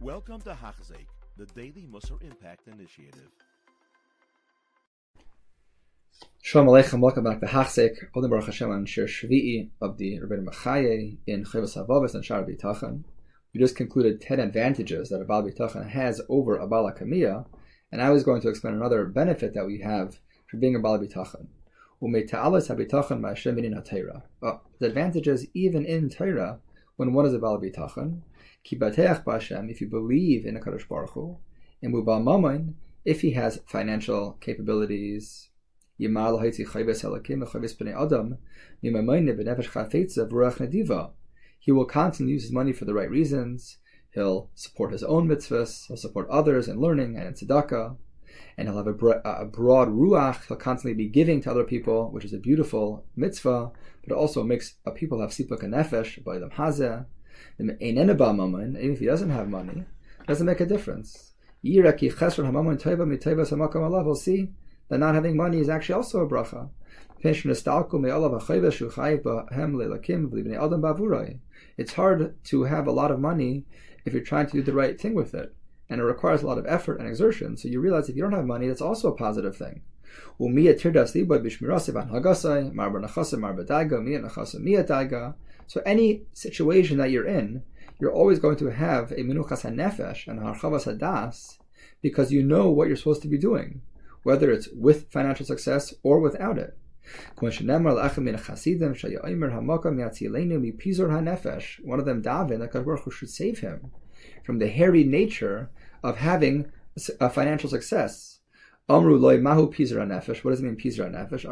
Welcome to Hachzik, the Daily Musar Impact Initiative. Shalom Aleichem, welcome back to Hachzik, Olim Baruch Hashem on Shir Shvi'i of the Rebbeinu Bachya in Chovos HaLevavos and Shar Bitachon. We just concluded 10 advantages that a Baal Bitachon has over a Baal HaKamiyah, and I was going to explain another benefit that we have for being a Baal Bitachon. Oh, uh, the advantages even in Torah when one is a Baal Bitachon. Ki Bateach B'Hashem, if you believe in a Kadosh Baruch Hu. And Mubal Mammon, if he has financial capabilities, Yimal Haitzi Chayves Chayves B'nei Adam, V'Ruach Nediva. He will constantly use his money for the right reasons. He'll support his own mitzvahs. He'll support others in learning and in tzedakah. And he'll have a, bro- a broad ruach. He'll constantly be giving to other people, which is a beautiful mitzvah, but it also makes a people have sipuk and nefesh, by them hazeh. Even if he doesn't have money, doesn't make a difference. We'll see that not having money is actually also a bracha. It's hard to have a lot of money if you're trying to do the right thing with it. And it requires a lot of effort and exertion. So you realize if you don't have money, that's also a positive thing. So any situation that you're in, you're always going to have a minuchas hanefesh and harchavas hadas because you know what you're supposed to be doing, whether it's with financial success or without it. One of them daven that God should save him from the hairy nature of having a financial success. Amru loy mahu pizra nefesh. What does it mean pizra nefesh?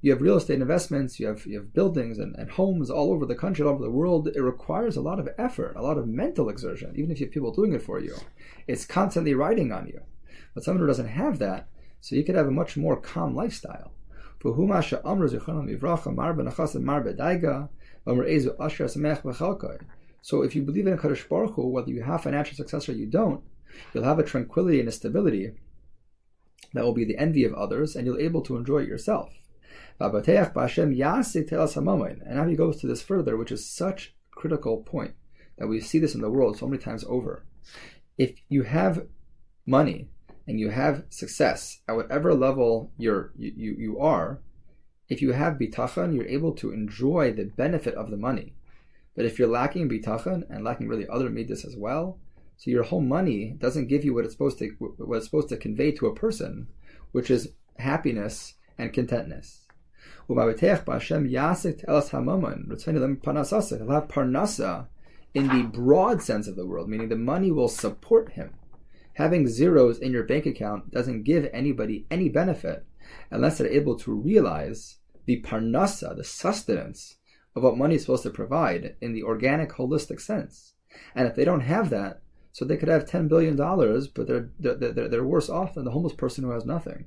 You have real estate investments, you have you have buildings and, and homes all over the country, all over the world. It requires a lot of effort, a lot of mental exertion, even if you have people doing it for you. It's constantly riding on you. But someone who doesn't have that, so you could have a much more calm lifestyle. So if you believe in a Kadosh Baruch Hu, whether you have financial success or you don't, you'll have a tranquility and a stability that will be the envy of others, and you'll be able to enjoy it yourself. And now he goes to this further, which is such a critical point that we see this in the world so many times over. If you have money and you have success at whatever level you're, you, you, you are, if you have bitachon, you're able to enjoy the benefit of the money. But if you're lacking bitachon and lacking really other midas as well, so your whole money doesn't give you what it's supposed to what it's supposed to convey to a person, which is happiness and contentness. He'll have parnasa in the broad sense of the word, meaning the money will support him. Having zeros in your bank account doesn't give anybody any benefit unless they're able to realize the parnasa, the sustenance of what money is supposed to provide in the organic, holistic sense. And if they don't have that, so they could have $10 billion, but they're, they're, they're worse off than the homeless person who has nothing.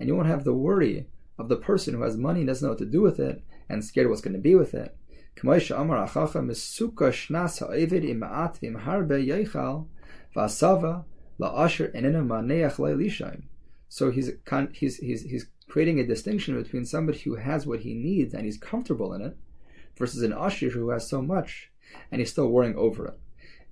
And you won't have the worry of the person who has money and doesn't know what to do with it and scared what's going to be with it. So he's he's he's he's creating a distinction between somebody who has what he needs and he's comfortable in it, versus an ashir who has so much and he's still worrying over it.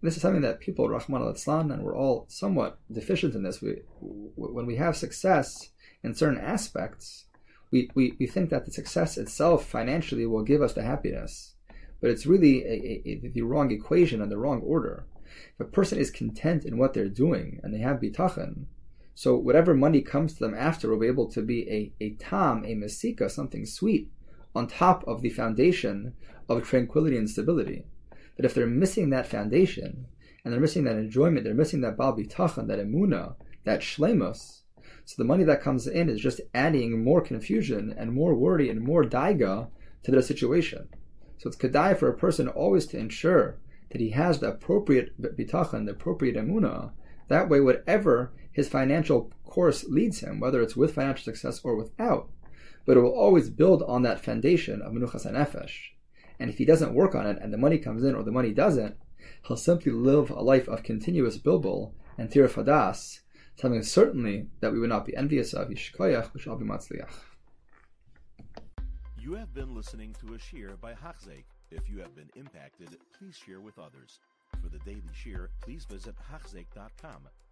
And this is something that people, Rahman al and we're all somewhat deficient in this. We, when we have success in certain aspects, we, we, we think that the success itself financially will give us the happiness but it's really a, a, the wrong equation and the wrong order. If a person is content in what they're doing and they have bitachon, so whatever money comes to them after will be able to be a, a tam, a masika, something sweet, on top of the foundation of tranquility and stability. But if they're missing that foundation, and they're missing that enjoyment, they're missing that bal bitachon, that emuna, that shlemos, so the money that comes in is just adding more confusion and more worry and more daiga to their situation. So it's kedai for a person always to ensure that he has the appropriate bitachon, the appropriate emuna. That way, whatever his financial course leads him, whether it's with financial success or without, but it will always build on that foundation of menuchas nefesh. And if he doesn't work on it, and the money comes in or the money doesn't, he'll simply live a life of continuous bilbil and tirafadas, something certainly that we would not be envious of. Yishkoyach, which be matzliach. You have been listening to a shear by Hachzeik. If you have been impacted, please share with others. For the daily shear, please visit Hachzeik.com